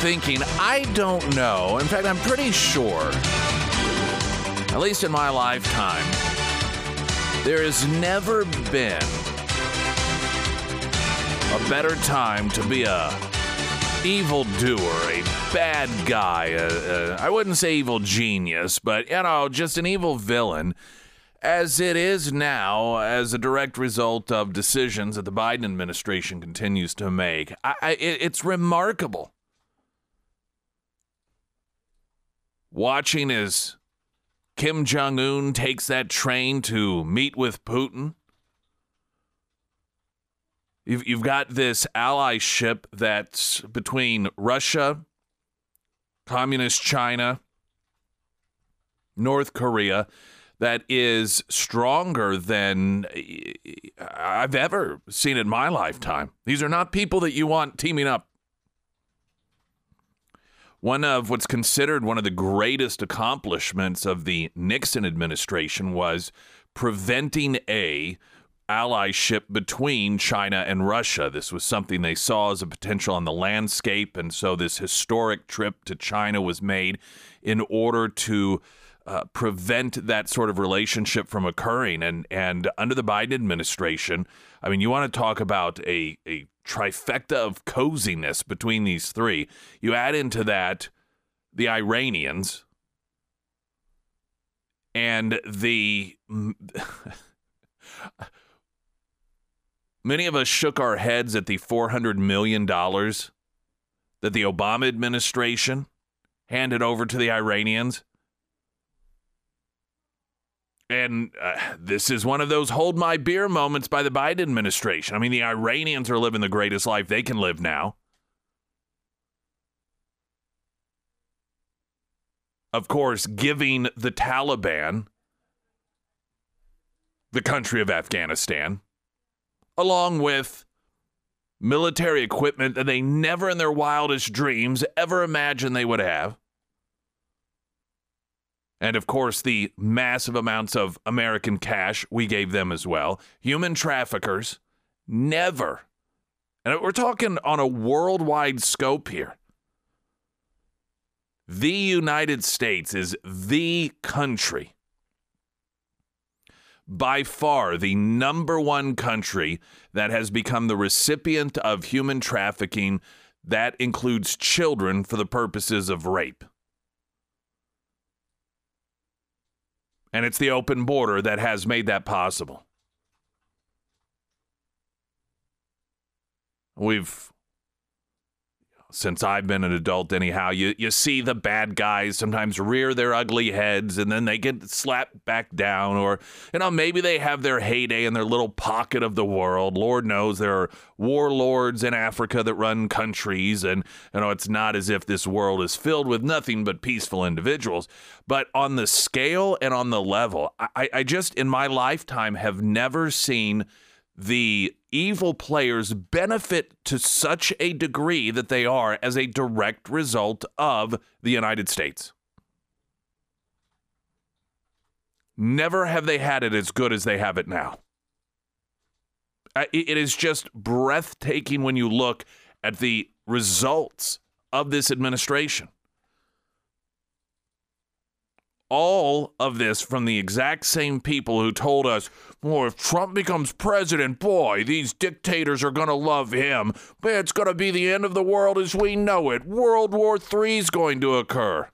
thinking, I don't know. In fact, I'm pretty sure, at least in my lifetime, there has never been a better time to be a evil doer, a bad guy. a- a- I wouldn't say evil genius, but you know, just an evil villain. As it is now, as a direct result of decisions that the Biden administration continues to make, I, I, it's remarkable. Watching as Kim Jong Un takes that train to meet with Putin. You've, you've got this allyship that's between Russia, Communist China, North Korea that is stronger than I've ever seen in my lifetime. These are not people that you want teaming up. One of what's considered one of the greatest accomplishments of the Nixon administration was preventing a allyship between China and Russia. This was something they saw as a potential on the landscape, and so this historic trip to China was made in order to uh, prevent that sort of relationship from occurring. And and under the Biden administration, I mean, you want to talk about a a trifecta of coziness between these three. You add into that the Iranians and the many of us shook our heads at the $400 million that the Obama administration handed over to the Iranians. And uh, this is one of those hold my beer moments by the Biden administration. I mean, the Iranians are living the greatest life they can live now. Of course, giving the Taliban the country of Afghanistan, along with military equipment that they never in their wildest dreams ever imagined they would have. And of course, the massive amounts of American cash we gave them as well. Human traffickers never, and we're talking on a worldwide scope here. The United States is the country, by far the number one country that has become the recipient of human trafficking that includes children for the purposes of rape. And it's the open border that has made that possible. We've, since I've been an adult, anyhow, you, you see the bad guys sometimes rear their ugly heads and then they get slapped back down. Or, you know, maybe they have their heyday in their little pocket of the world. Lord knows there are warlords in Africa that run countries. And, you know, it's not as if this world is filled with nothing but peaceful individuals. But on the scale and on the level, I, I just, in my lifetime, have never seen the evil players benefit to such a degree that they are as a direct result of the United States. Never have they had it as good as they have it now. It is just breathtaking when you look at the results of this administration. All of this from the exact same people who told us, well, if Trump becomes president, boy, these dictators are going to love him. But it's going to be the end of the world as we know it. World War III is going to occur.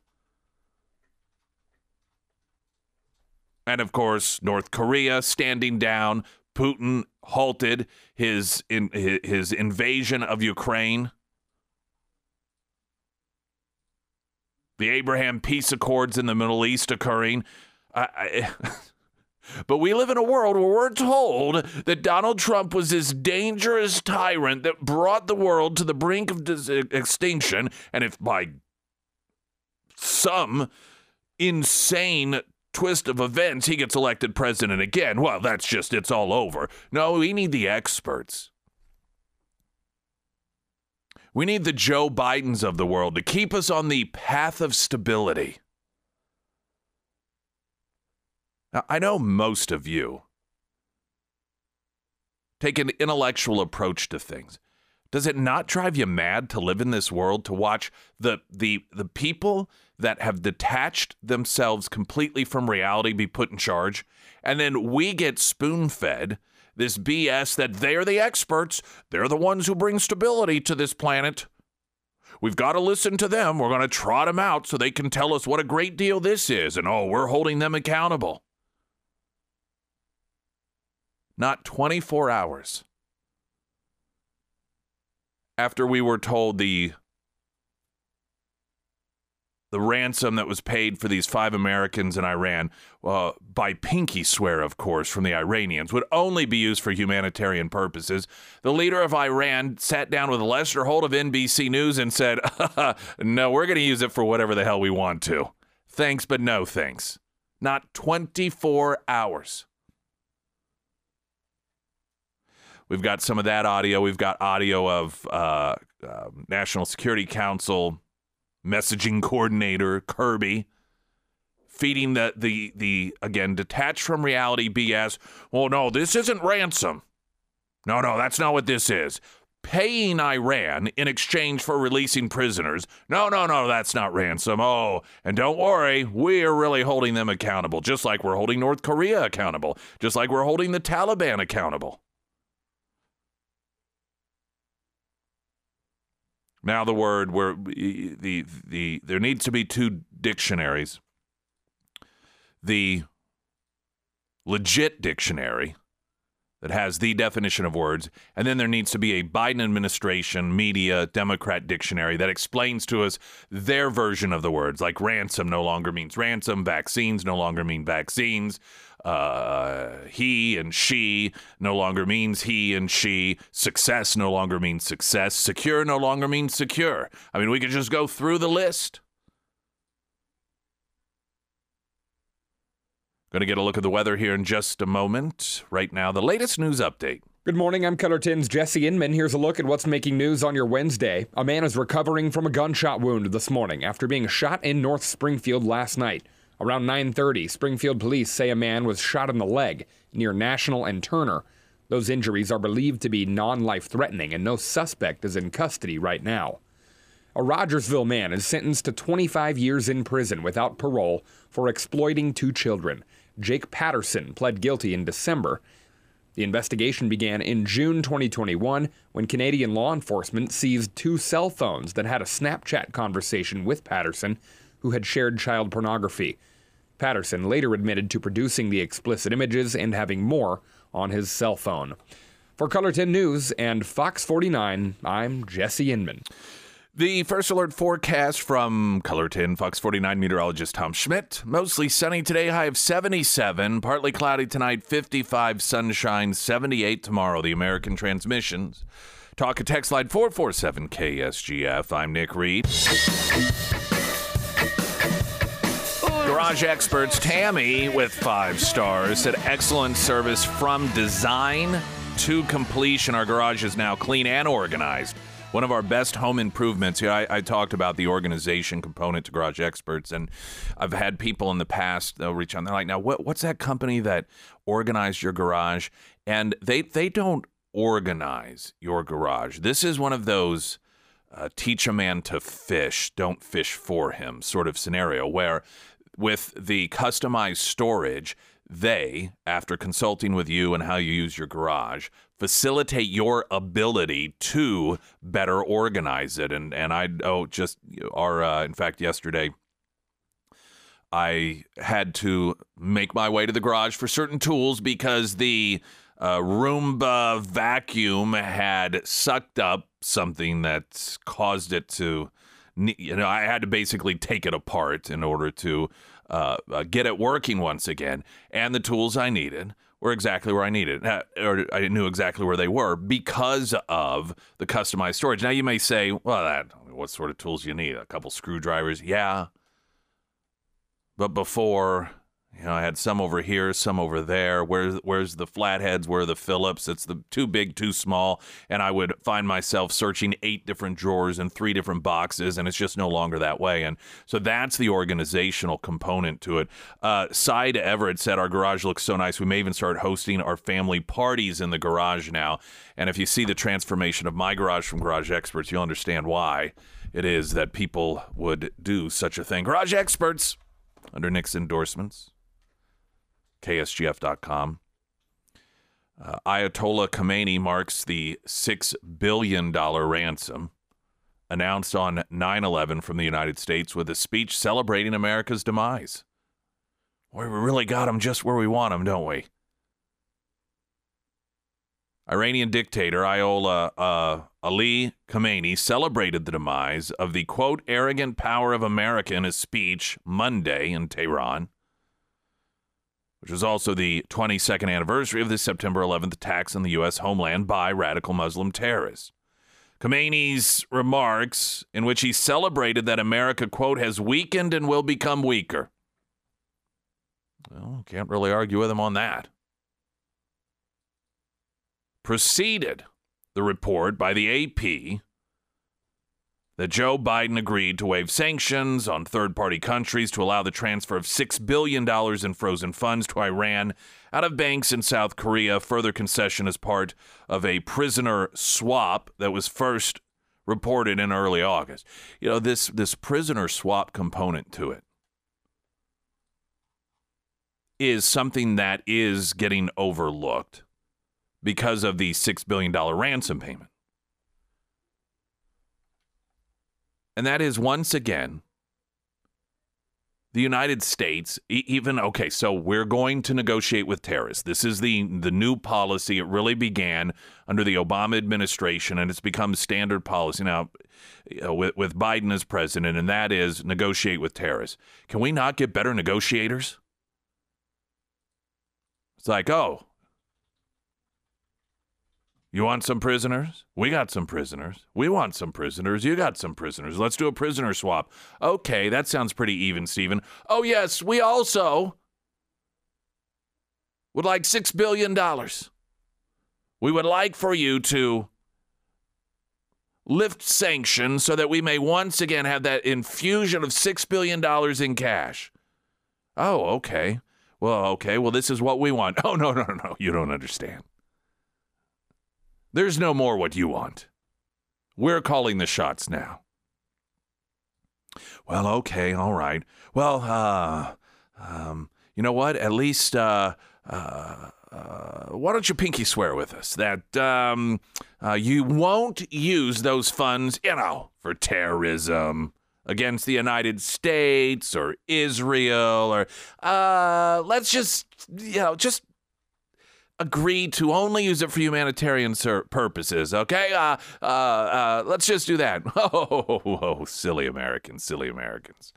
And of course, North Korea standing down. Putin halted his in, his invasion of Ukraine. The Abraham peace accords in the Middle East occurring. I, I, but we live in a world where we're told that Donald Trump was this dangerous tyrant that brought the world to the brink of dis- extinction. And if by some insane twist of events he gets elected president again, well, that's just, it's all over. No, we need the experts. We need the Joe Bidens of the world to keep us on the path of stability. Now, I know most of you take an intellectual approach to things. Does it not drive you mad to live in this world to watch the the the people that have detached themselves completely from reality be put in charge and then we get spoon-fed this BS that they're the experts, they're the ones who bring stability to this planet. We've got to listen to them. We're going to trot them out so they can tell us what a great deal this is and oh, we're holding them accountable. Not 24 hours after we were told the the ransom that was paid for these five Americans in Iran, uh, by pinky swear, of course, from the Iranians, would only be used for humanitarian purposes. The leader of Iran sat down with Lester Holt of NBC News and said, No, we're going to use it for whatever the hell we want to. Thanks, but no thanks. Not 24 hours. We've got some of that audio. We've got audio of uh, uh, National Security Council messaging coordinator Kirby feeding the the the again detached from reality BS. Well, no, this isn't ransom. No, no, that's not what this is. Paying Iran in exchange for releasing prisoners. No, no, no, that's not ransom. Oh, and don't worry, we're really holding them accountable, just like we're holding North Korea accountable, just like we're holding the Taliban accountable. Now the word where the, the the there needs to be two dictionaries. The legit dictionary that has the definition of words, and then there needs to be a Biden administration media Democrat dictionary that explains to us their version of the words. Like ransom no longer means ransom, vaccines no longer mean vaccines, uh, he and she no longer means he and she. Success no longer means success. Secure no longer means secure. I mean, we could just go through the list. Going to get a look at the weather here in just a moment. Right now, the latest news update. Good morning. I'm KOLR 10's Jesse Inman. Here's a look at what's making news on your Wednesday. A man is recovering from a gunshot wound this morning after being shot in North Springfield last night. Around 9:30, Springfield police say a man was shot in the leg near National and Turner. Those injuries are believed to be non-life threatening and no suspect is in custody right now. A Rogersville man is sentenced to 25 years in prison without parole for exploiting two children. Jake Patterson pled guilty in December. The investigation began in June 2021 when Canadian law enforcement seized two cell phones that had a Snapchat conversation with Patterson who had shared child pornography. Patterson later admitted to producing the explicit images and having more on his cell phone. For KOLR 10 News and Fox 49, I'm Jesse Inman. The first alert forecast from KOLR 10 Fox 49 meteorologist Tom Schmidt. Mostly sunny today, high of 77. Partly cloudy tonight, 55. Sunshine, 78 tomorrow. The American transmissions. Talk a text line 447 KSGF. I'm Nick Reed. Garage experts Tammy with five stars said excellent service from design to completion. Our garage is now clean and organized. One of our best home improvements. Yeah, I, I talked about the organization component to Garage Experts, and I've had people in the past they'll reach out. And they're like, "Now, what, what's that company that organized your garage?" And they they don't organize your garage. This is one of those uh, teach a man to fish, don't fish for him sort of scenario where with the customized storage, they, after consulting with you and how you use your garage, facilitate your ability to better organize it. And and I oh just our uh, in fact yesterday. I had to make my way to the garage for certain tools because the uh, Roomba vacuum had sucked up something that caused it to you know, I had to basically take it apart in order to uh, uh, get it working once again. And the tools I needed were exactly where I needed, uh, or I knew exactly where they were because of the customized storage. Now you may say, well, that what sort of tools you need? A couple screwdrivers, yeah. But before, You know, I had some over here, some over there. Where's where's the flatheads? Where are the Phillips? It's the too big, too small, and I would find myself searching eight different drawers and three different boxes, and it's just no longer that way. And so that's the organizational component to it. Uh, Side Everett said our garage looks so nice. We may even start hosting our family parties in the garage now. And if you see the transformation of my garage from Garage Experts, you'll understand why it is that people would do such a thing. Garage Experts under Nick's endorsements. KSGF.com. Uh, Ayatollah Khamenei marks the $6 billion ransom announced on 9 11 from the United States with a speech celebrating America's demise. Boy, we really got him just where we want him, don't we? Iranian dictator Ayatollah uh, Ali Khamenei celebrated the demise of the quote arrogant power of America in a speech Monday in Tehran which was also the 22nd anniversary of the September 11th attacks on the U.S. homeland by radical Muslim terrorists. Khamenei's remarks, in which he celebrated that America, quote, has weakened and will become weaker. Well, can't really argue with him on that. Preceded the report by the AP that Joe Biden agreed to waive sanctions on third party countries to allow the transfer of $6 billion in frozen funds to Iran out of banks in South Korea. Further concession as part of a prisoner swap that was first reported in early August. You know, this, this prisoner swap component to it is something that is getting overlooked because of the $6 billion ransom payment. And that is once again the United States, even okay, so we're going to negotiate with terrorists. This is the the new policy. It really began under the Obama administration, and it's become standard policy now with with Biden as president, and that is negotiate with terrorists. Can we not get better negotiators? It's like, oh, you want some prisoners? We got some prisoners. We want some prisoners. You got some prisoners. Let's do a prisoner swap. Okay, that sounds pretty even, Stephen. Oh, yes, we also would like $6 billion. We would like for you to lift sanctions so that we may once again have that infusion of $6 billion in cash. Oh, okay. Well, okay. Well, this is what we want. Oh, no, no, no. no. You don't understand. There's no more what you want. We're calling the shots now. Well, okay, all right. Well, uh, um, you know what? At least, uh, uh, uh, why don't you pinky swear with us that um, uh, you won't use those funds, you know, for terrorism against the United States or Israel or uh, let's just, you know, just agreed to only use it for humanitarian purposes. Okay, uh, uh, uh, let's just do that. Oh, Oh, oh, silly Americans, silly Americans.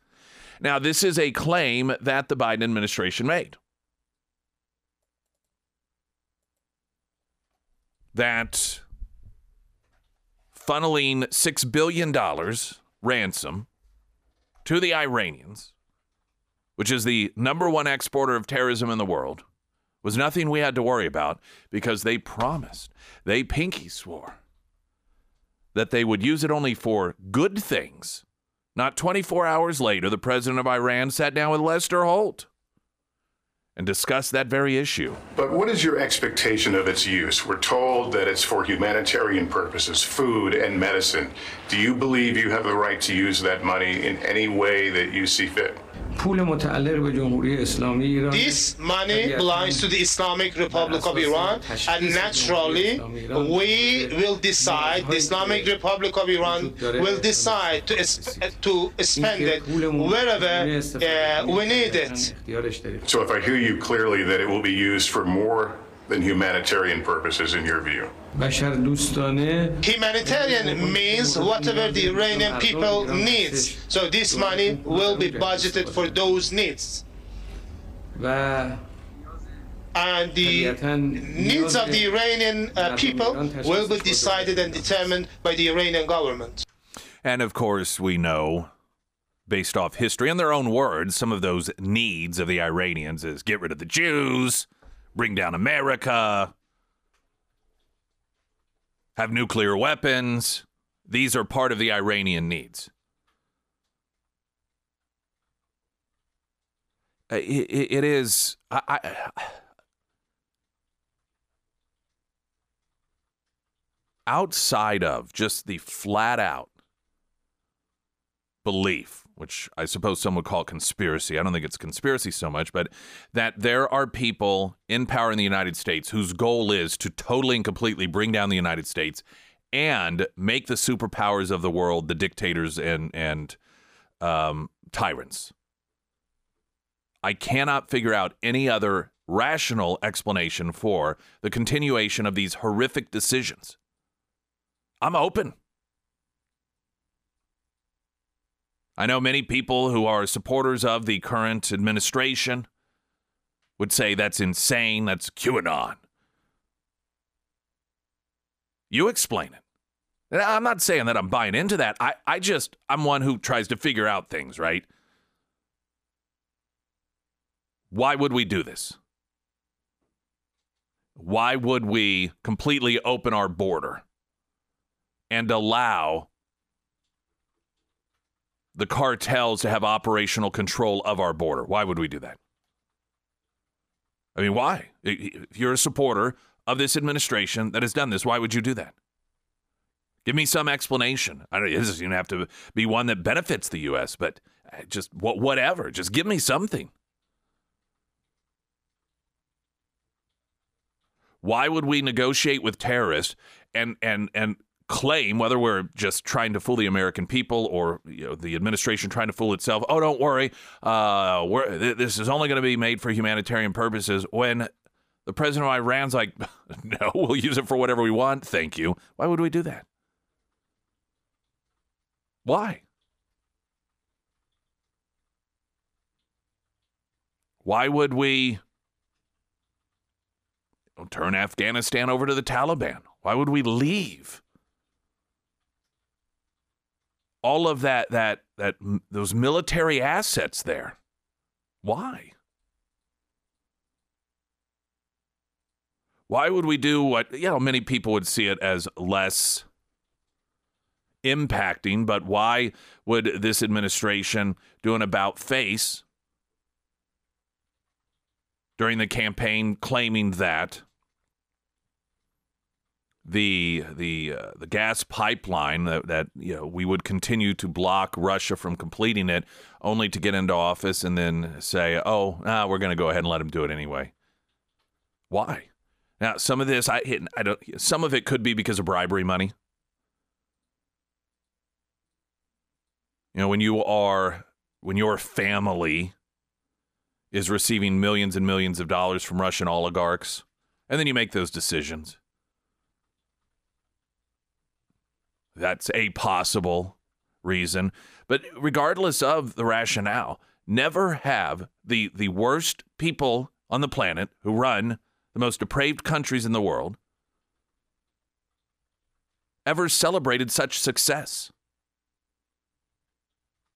Now, this is a claim that the Biden administration made. That funneling $6 billion ransom to the Iranians, which is the number one exporter of terrorism in the world, was nothing we had to worry about because they promised, they pinky swore that they would use it only for good things. Not 24 hours later, the president of Iran sat down with Lester Holt and discussed that very issue. But what is your expectation of its use? We're told that it's for humanitarian purposes, food and medicine. Do you believe you have the right to use that money in any way that you see fit? This money belongs to the Islamic Republic of Iran, and naturally, we will decide, the Islamic Republic of Iran will decide to, to spend it wherever uh, we need it. So if I hear you clearly that it will be used for more than humanitarian purposes in your view? Humanitarian means whatever the Iranian people needs. So this money will be budgeted for those needs. And the needs of the Iranian uh, people will be decided and determined by the Iranian government. And of course, we know based off history and their own words, some of those needs of the Iranians is get rid of the Jews, bring down America, have nuclear weapons. These are part of the Iranian needs. Uh, it, it is. I, I, outside of just the flat out belief, which I suppose some would call conspiracy. I don't think it's conspiracy so much, but that there are people in power in the United States whose goal is to totally and completely bring down the United States and make the superpowers of the world the dictators and and um, tyrants. I cannot figure out any other rational explanation for the continuation of these horrific decisions. I'm open. I know many people who are supporters of the current administration would say that's insane, that's QAnon. You explain it. I'm not saying that I'm buying into that. I, I just, I'm one who tries to figure out things, right? Why would we do this? Why would we completely open our border and allow the cartels to have operational control of our border. Why would we do that? I mean, why? If you're a supporter of this administration that has done this, why would you do that? Give me some explanation. I don't. This doesn't even have to be one that benefits the U.S., but uh, just whatever. Just give me something. Why would we negotiate with terrorists and and and claim, whether we're just trying to fool the American people or you know, the administration trying to fool itself, oh, don't worry, uh, th- this is only going to be made for humanitarian purposes, when the president of Iran's like, no, we'll use it for whatever we want. Thank you. Why would we do that? Why? Why would we turn Afghanistan over to the Taliban? Why would we leave? All of that that that those military assets there. Why? Why would we do what you know many people would see it as less impacting, but why would this administration do an about face during the campaign claiming that the the uh, the gas pipeline that, that you know we would continue to block Russia from completing it, only to get into office and then say, "Oh, nah, we're going to go ahead and let them do it anyway." Why? Now, some of this I I don't. Some of it could be because of bribery money. You know, when you are when your family is receiving millions and millions of dollars from Russian oligarchs, and then you make those decisions That's a possible reason. But regardless of the rationale, never have the, the worst people on the planet who run the most depraved countries in the world ever celebrated such success.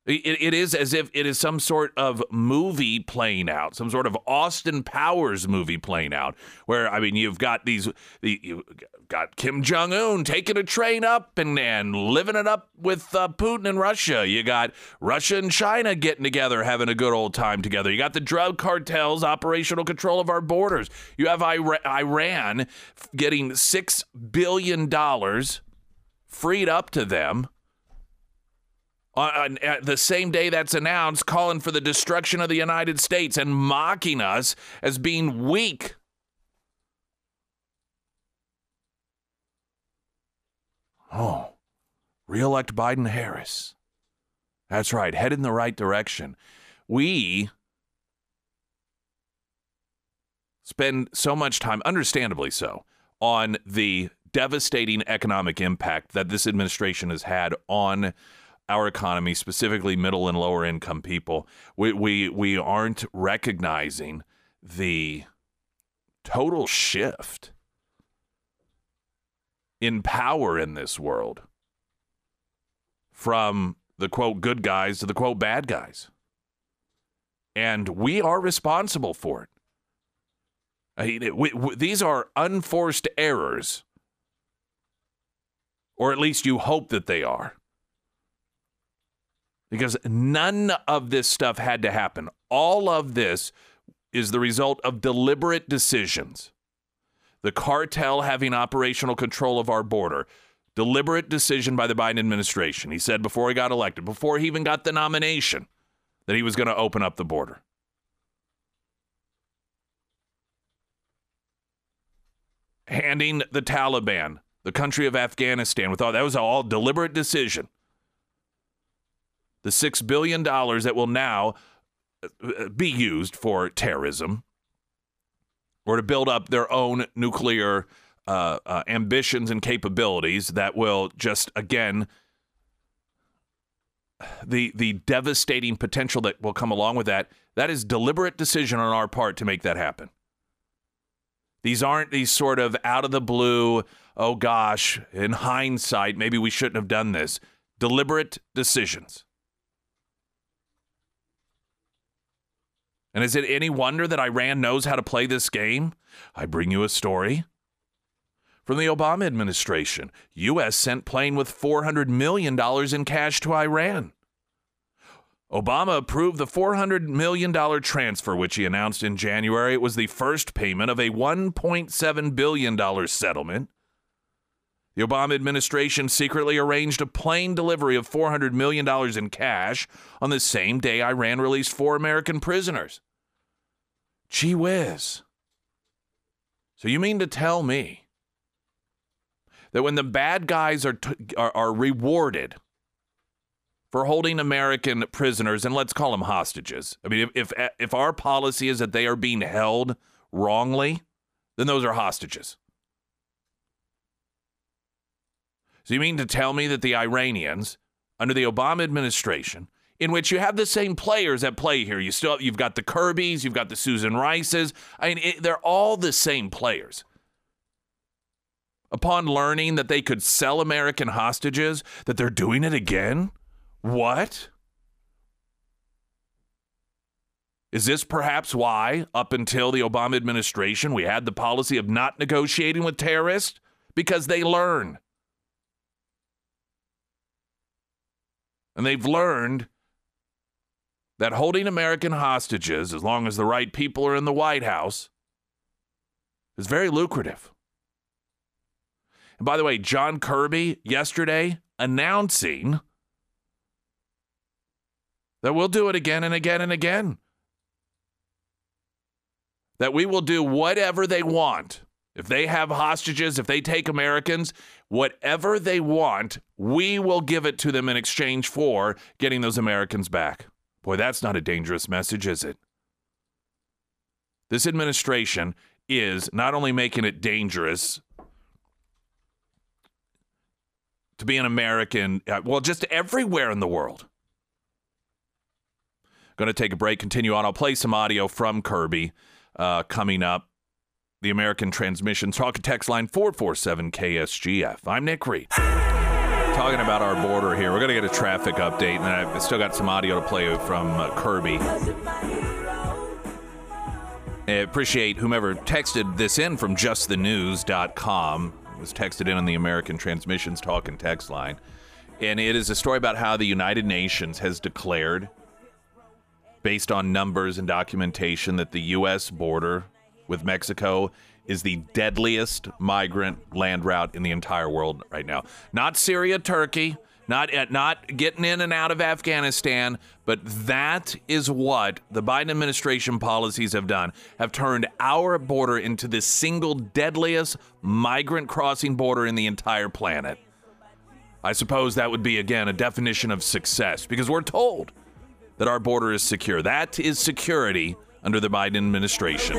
It, it is as if it is some sort of movie playing out, some sort of Austin Powers movie playing out, where I mean, you've got these, the, you got Kim Jong Un taking a train up and, and living it up with uh, Putin in Russia. You got Russia and China getting together, having a good old time together. You got the drug cartels, operational control of our borders. You have Iran getting six billion dollars freed up to them Uh, on, on uh, the same day that's announced, calling for the destruction of the United States and mocking us as being weak. Oh, reelect Biden Harris. That's right, head in the right direction. We spend so much time, understandably so, on the devastating economic impact that this administration has had on our economy, specifically middle and lower income people. We we we aren't recognizing the total shift in power in this world from the quote good guys to the quote bad guys. And we are responsible for it. I mean, it, we, we, these are unforced errors, or at least you hope that they are. Because none of this stuff had to happen. All of this is the result of deliberate decisions. The cartel having operational control of our border, deliberate decision by the Biden administration. He said before he got elected, before he even got the nomination, that he was going to open up the border. Handing the Taliban the country of Afghanistan with all that was all deliberate decision. The $6 billion that will now uh, be used for terrorism or to build up their own nuclear uh, uh, ambitions and capabilities that will just again the the devastating potential that will come along with that that is deliberate decision on our part to make that happen. These aren't these sort of out of the blue oh gosh in hindsight maybe we shouldn't have done this. Deliberate decisions and is it any wonder that Iran knows how to play this game i bring you a story from the Obama administration. U.S. sent plane with $400 million in cash to Iran. Obama approved the $400 million transfer, which he announced in January. It was the first payment of a $1.7 billion settlement. The Obama administration secretly arranged a plane delivery of $400 million in cash on the same day Iran released four American prisoners. Gee whiz. So you mean to tell me that when the bad guys are, t- are, are rewarded for holding American prisoners, and let's call them hostages. I mean, if, if if our policy is that they are being held wrongly, then those are hostages. So you mean to tell me that the Iranians, under the Obama administration, in which you have the same players at play here, you still you've got the Kirbys, you've got the Susan Rices. I mean, it, they're all the same players upon learning that they could sell American hostages, that they're doing it again? What? Is this perhaps why, up until the Obama administration, we had the policy of not negotiating with terrorists? Because they learn. And they've learned that holding American hostages, as long as the right people are in the White House, is very lucrative. And by the way, John Kirby yesterday announcing that we'll do it again and again and again. That we will do whatever they want. If they have hostages, if they take Americans, whatever they want, we will give it to them in exchange for getting those Americans back. Boy, that's not a dangerous message, is it? This administration is not only making it dangerous to be an American, uh, well, just everywhere in the world. Going to take a break, continue on. I'll play some audio from Kirby uh, coming up. The American Transmissions Talk and Text Line 447 KSGF. I'm Nick Reed. Talking about our border here. We're going to get a traffic update, and I've still got some audio to play from uh, Kirby. I appreciate whomever texted this in from justthenews.com It was texted in on the American Transmissions Talk and Text line. And it is a story about how the United Nations has declared, based on numbers and documentation, that the U.S. border with Mexico is the deadliest migrant land route in the entire world right now. Not Syria, Turkey, not eh, not getting in and out of Afghanistan, but that is what the Biden administration policies have done. Have turned our border into the single deadliest migrant crossing border in the entire planet. I suppose that would be again a definition of success because we're told that our border is secure. That is security under the Biden administration.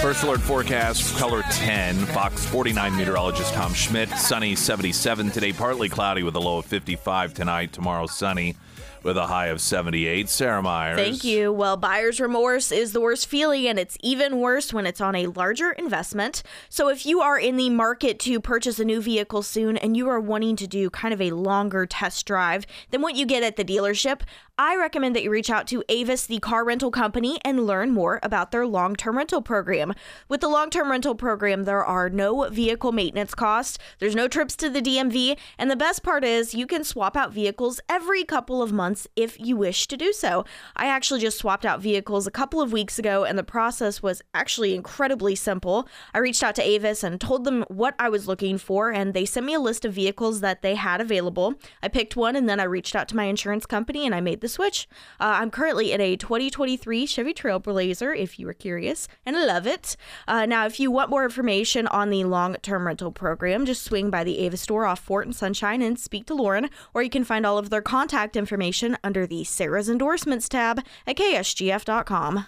First alert forecast, KOLR 10. Fox 49 meteorologist Tom Schmidt. Sunny 77 today, partly cloudy with a low of 55 tonight. Tomorrow, sunny with a high of 78. Sarah Myers. Thank you. Well, buyer's remorse is the worst feeling, and it's even worse when it's on a larger investment. So, if you are in the market to purchase a new vehicle soon and you are wanting to do kind of a longer test drive than what you get at the dealership, I recommend that you reach out to Avis, the car rental company, and learn more about their long term rental program. With the long term rental program, there are no vehicle maintenance costs, there's no trips to the DMV, and the best part is you can swap out vehicles every couple of months if you wish to do so. I actually just swapped out vehicles a couple of weeks ago, and the process was actually incredibly simple. I reached out to Avis and told them what I was looking for, and they sent me a list of vehicles that they had available. I picked one, and then I reached out to my insurance company and I made the switch. Uh, I'm currently in a 2023 Chevy Trailblazer, if you were curious, and I love it. Uh, now, if you want more information on the long term rental program, just swing by the Avis store off Fort and Sunshine and speak to Lauren, or you can find all of their contact information under the Sarah's Endorsements tab at ksgf.com.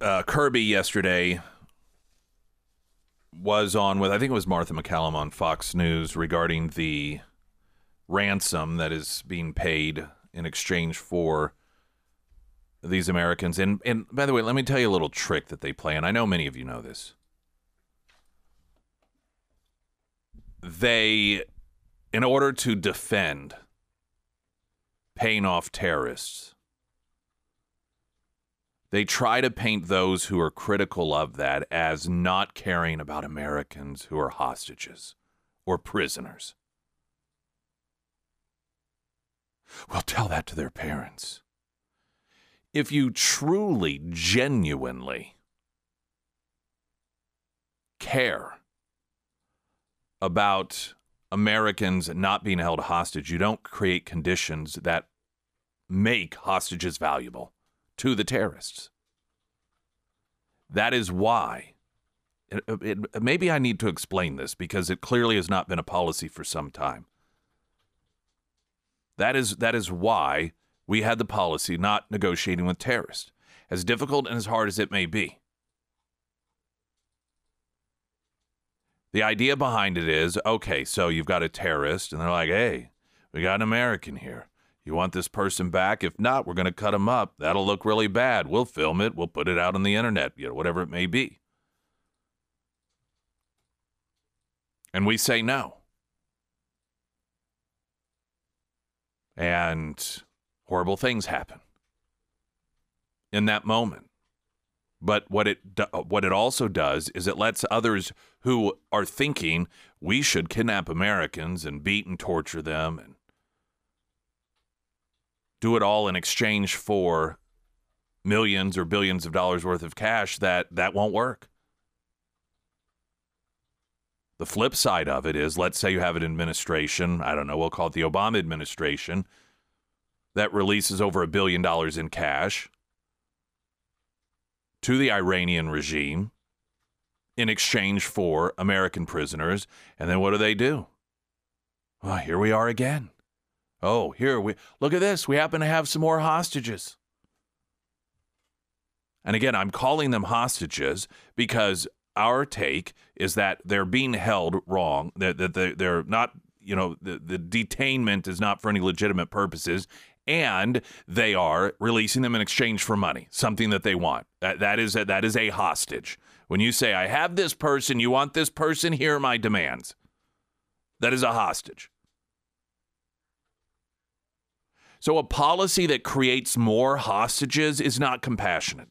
Uh, Kirby yesterday was on with, I think it was Martha MacCallum on Fox News regarding the ransom that is being paid in exchange for these Americans. And and by the way, let me tell you a little trick that they play, and I know many of you know this. They, in order to defend paying off terrorists, they try to paint those who are critical of that as not caring about Americans who are hostages or prisoners. Well, tell that to their parents. If you truly, genuinely care about Americans not being held hostage, you don't create conditions that make hostages valuable to the terrorists. That is why. It, it, maybe I need to explain this because it clearly has not been a policy for some time. That is that is why we had the policy not negotiating with terrorists, as difficult and as hard as it may be. The idea behind it is okay, so you've got a terrorist, and they're like, hey, we got an American here. You want this person back? If not, we're going to cut him up. That'll look really bad. We'll film it. We'll put it out on the internet, you know, whatever it may be. And we say no. And horrible things happen in that moment. But what it what it also does is it lets others who are thinking we should kidnap Americans and beat and torture them and do it all in exchange for millions or billions of dollars worth of cash that that won't work. The flip side of it is let's say you have an administration, I don't know, we'll call it the Obama administration, that releases over a billion dollars in cash to the Iranian regime in exchange for American prisoners. And then what do they do? Well, here we are again. Oh, here we look at this. We happen to have some more hostages. And again, I'm calling them hostages because our take is that they're being held wrong, that, that they're not, you know, the, the detainment is not for any legitimate purposes, and they are releasing them in exchange for money, something that they want. That, that, is, a, that is a hostage. When you say, I have this person, you want this person, here are my demands. That is a hostage. So, a policy that creates more hostages is not compassionate.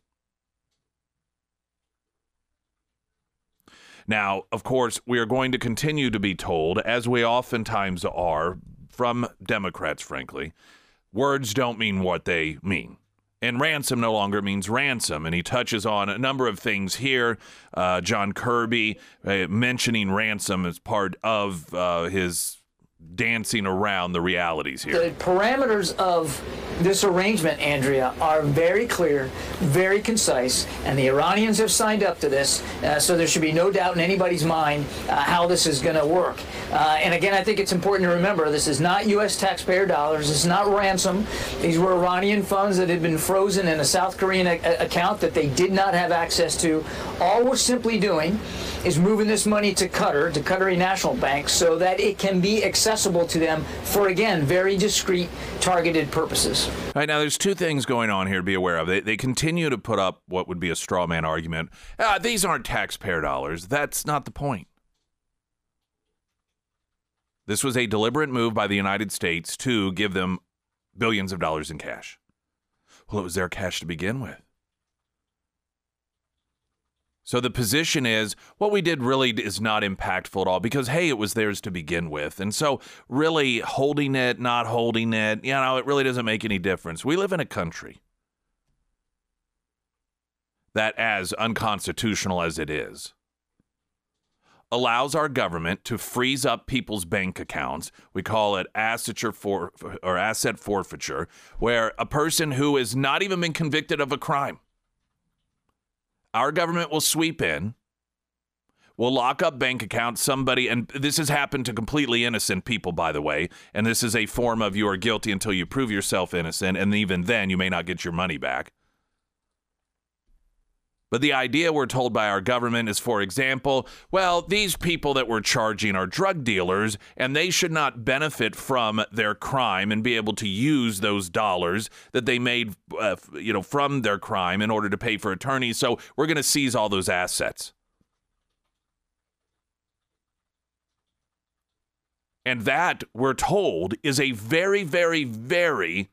Now, of course, we are going to continue to be told, as we oftentimes are from Democrats, frankly, words don't mean what they mean. And ransom no longer means ransom. And he touches on a number of things here. Uh, John Kirby uh, mentioning ransom as part of uh, his dancing around the realities here. The parameters of this arrangement, Andrea, are very clear, very concise, and the Iranians have signed up to this, uh, so there should be no doubt in anybody's mind uh, how this is going to work. Uh, and again, I think it's important to remember this is not U.S. taxpayer dollars. it's not ransom. These were Iranian funds that had been frozen in a South Korean a- account that they did not have access to. All we're simply doing is moving this money to Qatar, to Qatari National Bank, so that it can be accessible to them for, again, very discreet, targeted purposes. All right, now there's two things going on here to be aware of. They, they continue to put up what would be a straw man argument. Ah, these aren't taxpayer dollars. That's not the point. This was a deliberate move by the United States to give them billions of dollars in cash. Well, it was their cash to begin with. So the position is what we did really is not impactful at all because, hey, it was theirs to begin with. And so, really, holding it, not holding it, you know, it really doesn't make any difference. We live in a country that, as unconstitutional as it is, allows our government to freeze up people's bank accounts. We call it asset for or asset forfeiture, where a person who has not even been convicted of a crime our government will sweep in, will lock up bank accounts, somebody, and this has happened to completely innocent people, by the way, and this is a form of you are guilty until you prove yourself innocent, and even then you may not get your money back. But the idea we're told by our government is, for example, well, these people that we're charging are drug dealers and they should not benefit from their crime and be able to use those dollars that they made, uh, you know, from their crime in order to pay for attorneys. So we're going to seize all those assets. And that, we're told, is a very, very, very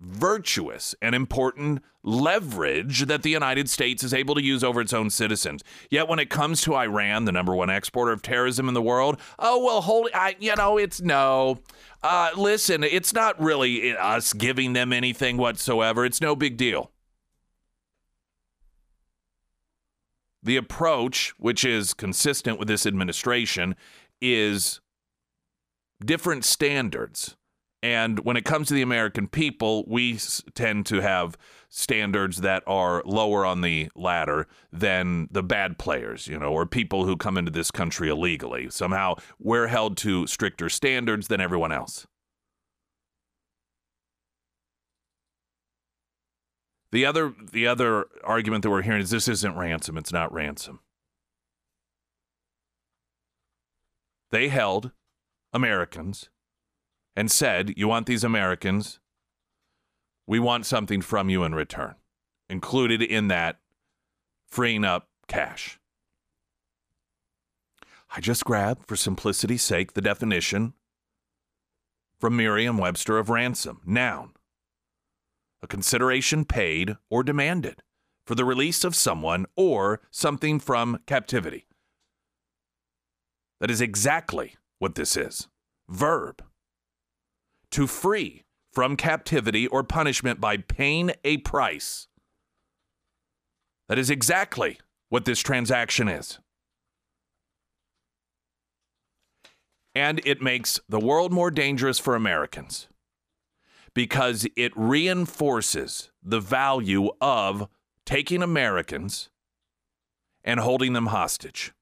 virtuous and important leverage that the United States is able to use over its own citizens. Yet when it comes to Iran, the number one exporter of terrorism in the world, oh well, hold, I, you know, it's no. Uh, listen, it's not really us giving them anything whatsoever. It's no big deal. The approach, which is consistent with this administration, is different standards and when it comes to the American people, we tend to have standards that are lower on the ladder than the bad players, you know, or people who come into this country illegally. Somehow we're held to stricter standards than everyone else. The other the other argument that we're hearing is this isn't ransom, it's not ransom. They held Americans and said, You want these Americans? We want something from you in return. Included in that, freeing up cash. I just grabbed, for simplicity's sake, the definition from Merriam Webster of ransom noun, a consideration paid or demanded for the release of someone or something from captivity. That is exactly what this is. Verb to free from captivity or punishment by paying a price. That is exactly what this transaction is. And it makes the world more dangerous for Americans because it reinforces the value of taking Americans and holding them hostage.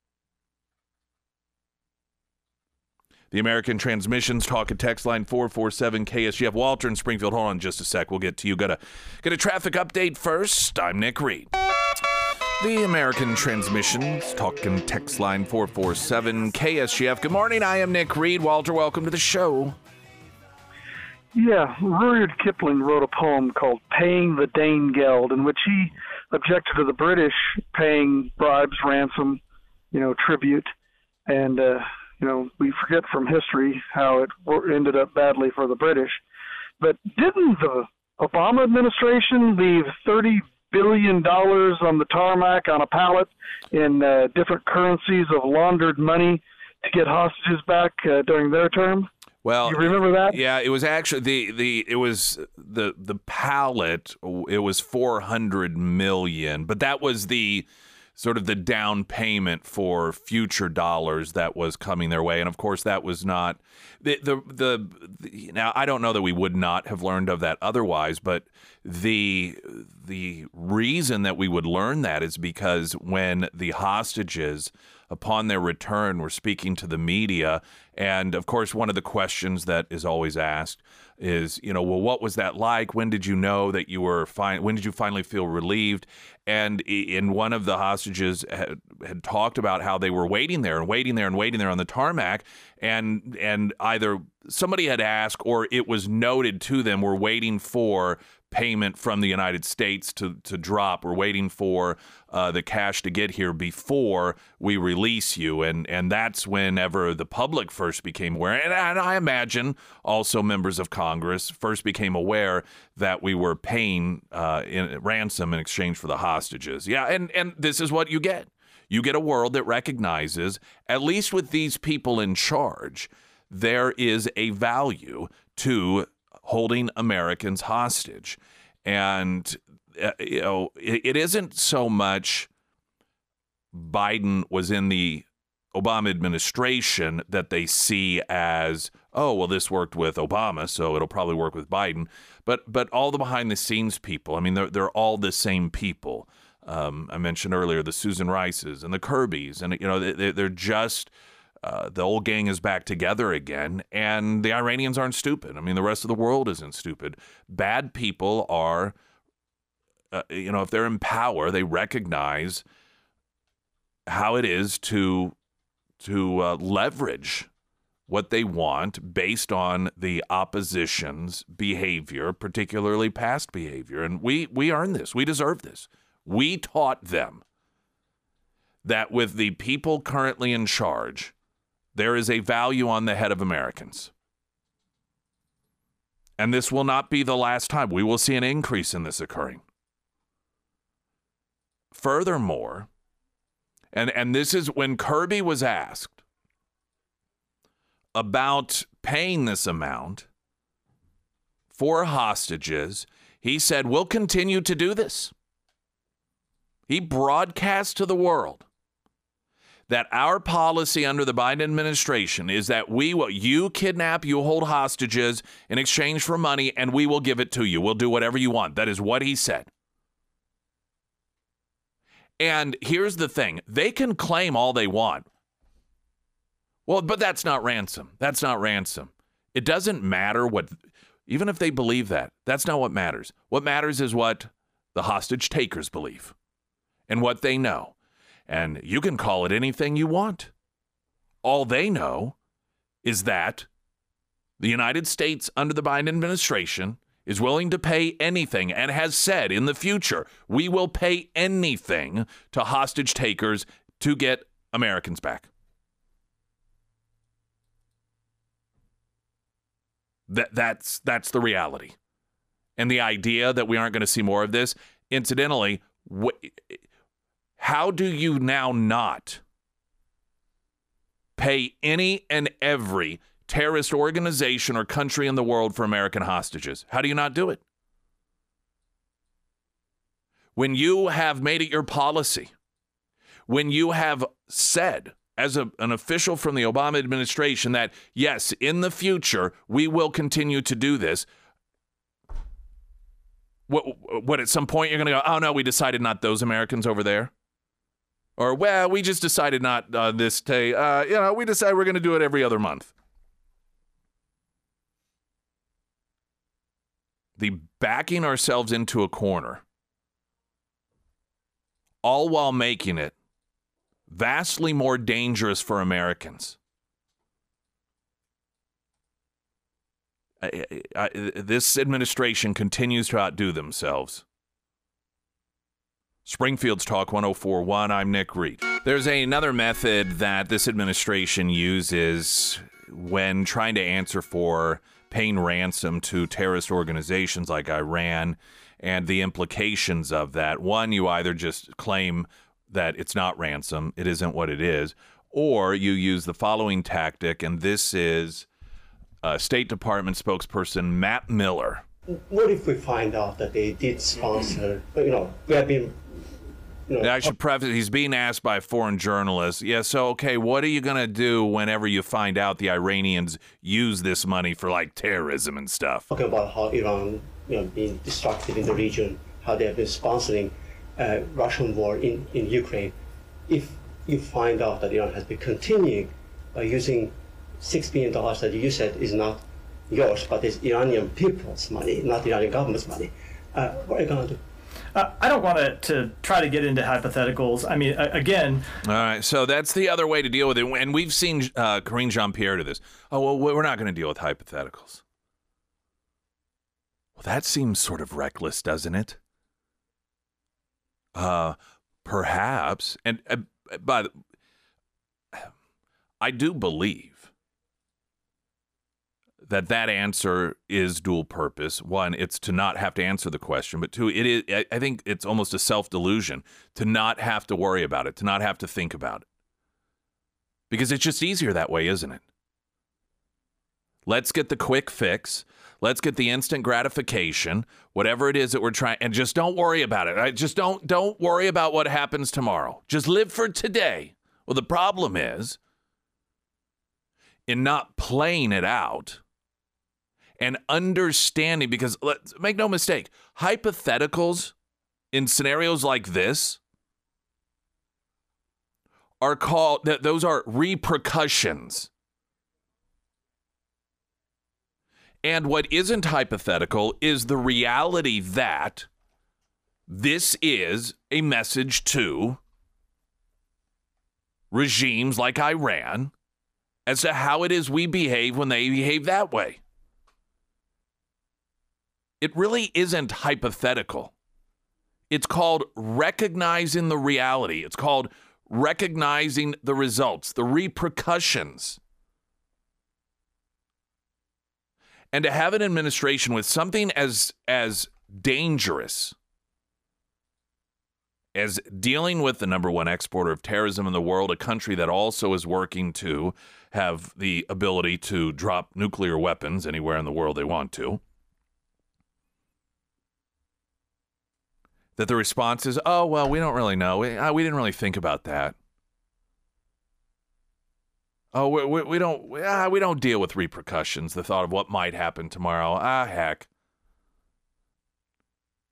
The American Transmissions Talk and Text Line 447 KSGF. Walter in Springfield. Hold on just a sec. We'll get to you. Got a, got a traffic update first. I'm Nick Reed. The American Transmissions Talk and Text Line 447 KSGF. Good morning. I am Nick Reed. Walter, welcome to the show. Yeah, Rudyard Kipling wrote a poem called Paying the Dane Danegeld, in which he objected to the British paying bribes, ransom, you know, tribute, and uh, you know, we forget from history how it ended up badly for the British. But didn't the Obama administration leave thirty billion dollars on the tarmac on a pallet in uh, different currencies of laundered money to get hostages back uh, during their term? Well, you remember that? Yeah, it was actually the the it was the the pallet. It was four hundred million, but that was the sort of the down payment for future dollars that was coming their way. And of course, that was not the, the, the, the now I don't know that we would not have learned of that otherwise, but the the reason that we would learn that is because when the hostages upon their return were speaking to the media. And of course, one of the questions that is always asked is, you know, well, what was that like? When did you know that you were fine? When did you finally feel relieved? And in one of the hostages had, had talked about how they were waiting there and waiting there and waiting there on the tarmac, and and either somebody had asked or it was noted to them we're waiting for payment from the United States to, to drop. We're waiting for uh, the cash to get here before we release you. And, and that's whenever the public first became aware. And, and I imagine also members of Congress first became aware that we were paying uh, in, ransom in exchange for the hostages. Yeah, and, and this is what you get. You get a world that recognizes, at least with these people in charge, there is a value to holding Americans hostage. And, uh, you know, it, it isn't so much Biden was in the Obama administration that they see as, oh, well, this worked with Obama, so it'll probably work with Biden. But but all the behind the scenes people, I mean, they're they're all the same people. Um, I mentioned earlier the Susan Rices and the Kirbys, and you know they, they're just uh, the old gang is back together again, and the Iranians aren't stupid. I mean, the rest of the world isn't stupid. Bad people are, uh, you know, if they're in power, they recognize how it is to to uh, leverage what they want based on the opposition's behavior, particularly past behavior. And we we earn this. We deserve this. We taught them that with the people currently in charge, there is a value on the head of Americans. And this will not be the last time. We will see an increase in this occurring. Furthermore, and, and this is when Kirby was asked about paying this amount for hostages, he said, We'll continue to do this. He broadcast to the world that our policy under the Biden administration is that we will you kidnap, you hold hostages in exchange for money, and we will give it to you. We'll do whatever you want. That is what he said. And here's the thing they can claim all they want. Well, but that's not ransom. That's not ransom. It doesn't matter what, even if they believe that, that's not what matters. What matters is what the hostage takers believe and what they know. And you can call it anything you want. All they know is that the United States, under the Biden administration, is willing to pay anything and has said in the future, we will pay anything to hostage takers to get Americans back. That, that's, that's the reality. And the idea that we aren't going to see more of this, incidentally, wh- how do you now not pay any and every terrorist organization or country in the world for American hostages? How do you not do it? When you have made it your policy, when you have said, as a, an official from the Obama administration, that yes, in the future, we will continue to do this. What, what at some point you're going to go, oh no, we decided not those Americans over there? Or, well, we just decided not uh, this day. Uh, you know, we decided we're going to do it every other month. The backing ourselves into a corner, all while making it vastly more dangerous for Americans. I, I, this administration continues to outdo themselves. Springfield's Talk 1041. I'm Nick Reed. There's a, another method that this administration uses when trying to answer for paying ransom to terrorist organizations like Iran and the implications of that. One, you either just claim that it's not ransom, it isn't what it is, or you use the following tactic, and this is uh, State Department spokesperson Matt Miller. What if we find out that they did sponsor, you know, we have been I should preface he's being asked by a foreign journalist. Yeah, so okay, what are you going to do whenever you find out the Iranians use this money for like terrorism and stuff? Talking about how Iran, you know, being destructive in the region, how they have been sponsoring uh, Russian war in, in Ukraine. If you find out that Iran has been continuing by using six billion dollars that you said is not yours, but it's Iranian people's money, not Iranian government's money. Uh, what are you going to do? Uh, I don't want to, try to get into hypotheticals. I mean, again. All right, so that's the other way to deal with it. And we've seen uh, Karine Jean Pierre to this. Oh, well, we're not going to deal with hypotheticals. Well, that seems sort of reckless, doesn't it? Uh, perhaps. And uh, but I do believe that that answer is dual purpose. One, it's to not have to answer the question, but two, it is. I think it's almost a self delusion to not have to worry about it, to not have to think about it, because it's just easier that way, isn't it? Let's get the quick fix. Let's get the instant gratification, whatever it is that we're trying, and just don't worry about it. I just don't don't worry about what happens tomorrow. Just live for today. Well, the problem is in not playing it out and understanding because let's make no mistake, hypotheticals in scenarios like this are called that those are repercussions. And what isn't hypothetical is the reality that this is a message to regimes like Iran as to how it is we behave when they behave that way. It really isn't hypothetical. It's called recognizing the reality. It's called recognizing the results, the repercussions. And to have an administration with something as as dangerous as dealing with the number one exporter of terrorism in the world, a country that also is working to have the ability to drop nuclear weapons anywhere in the world they want to. That the response is, oh, well, we don't really know. We, uh, we didn't really think about that. Oh, we, we, we don't we, uh, we don't deal with repercussions, the thought of what might happen tomorrow. Ah, heck.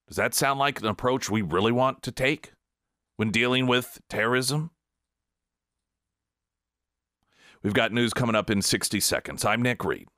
Does that sound like an approach we really want to take when dealing with terrorism? We've got news coming up in 60 seconds. I'm Nick Reed.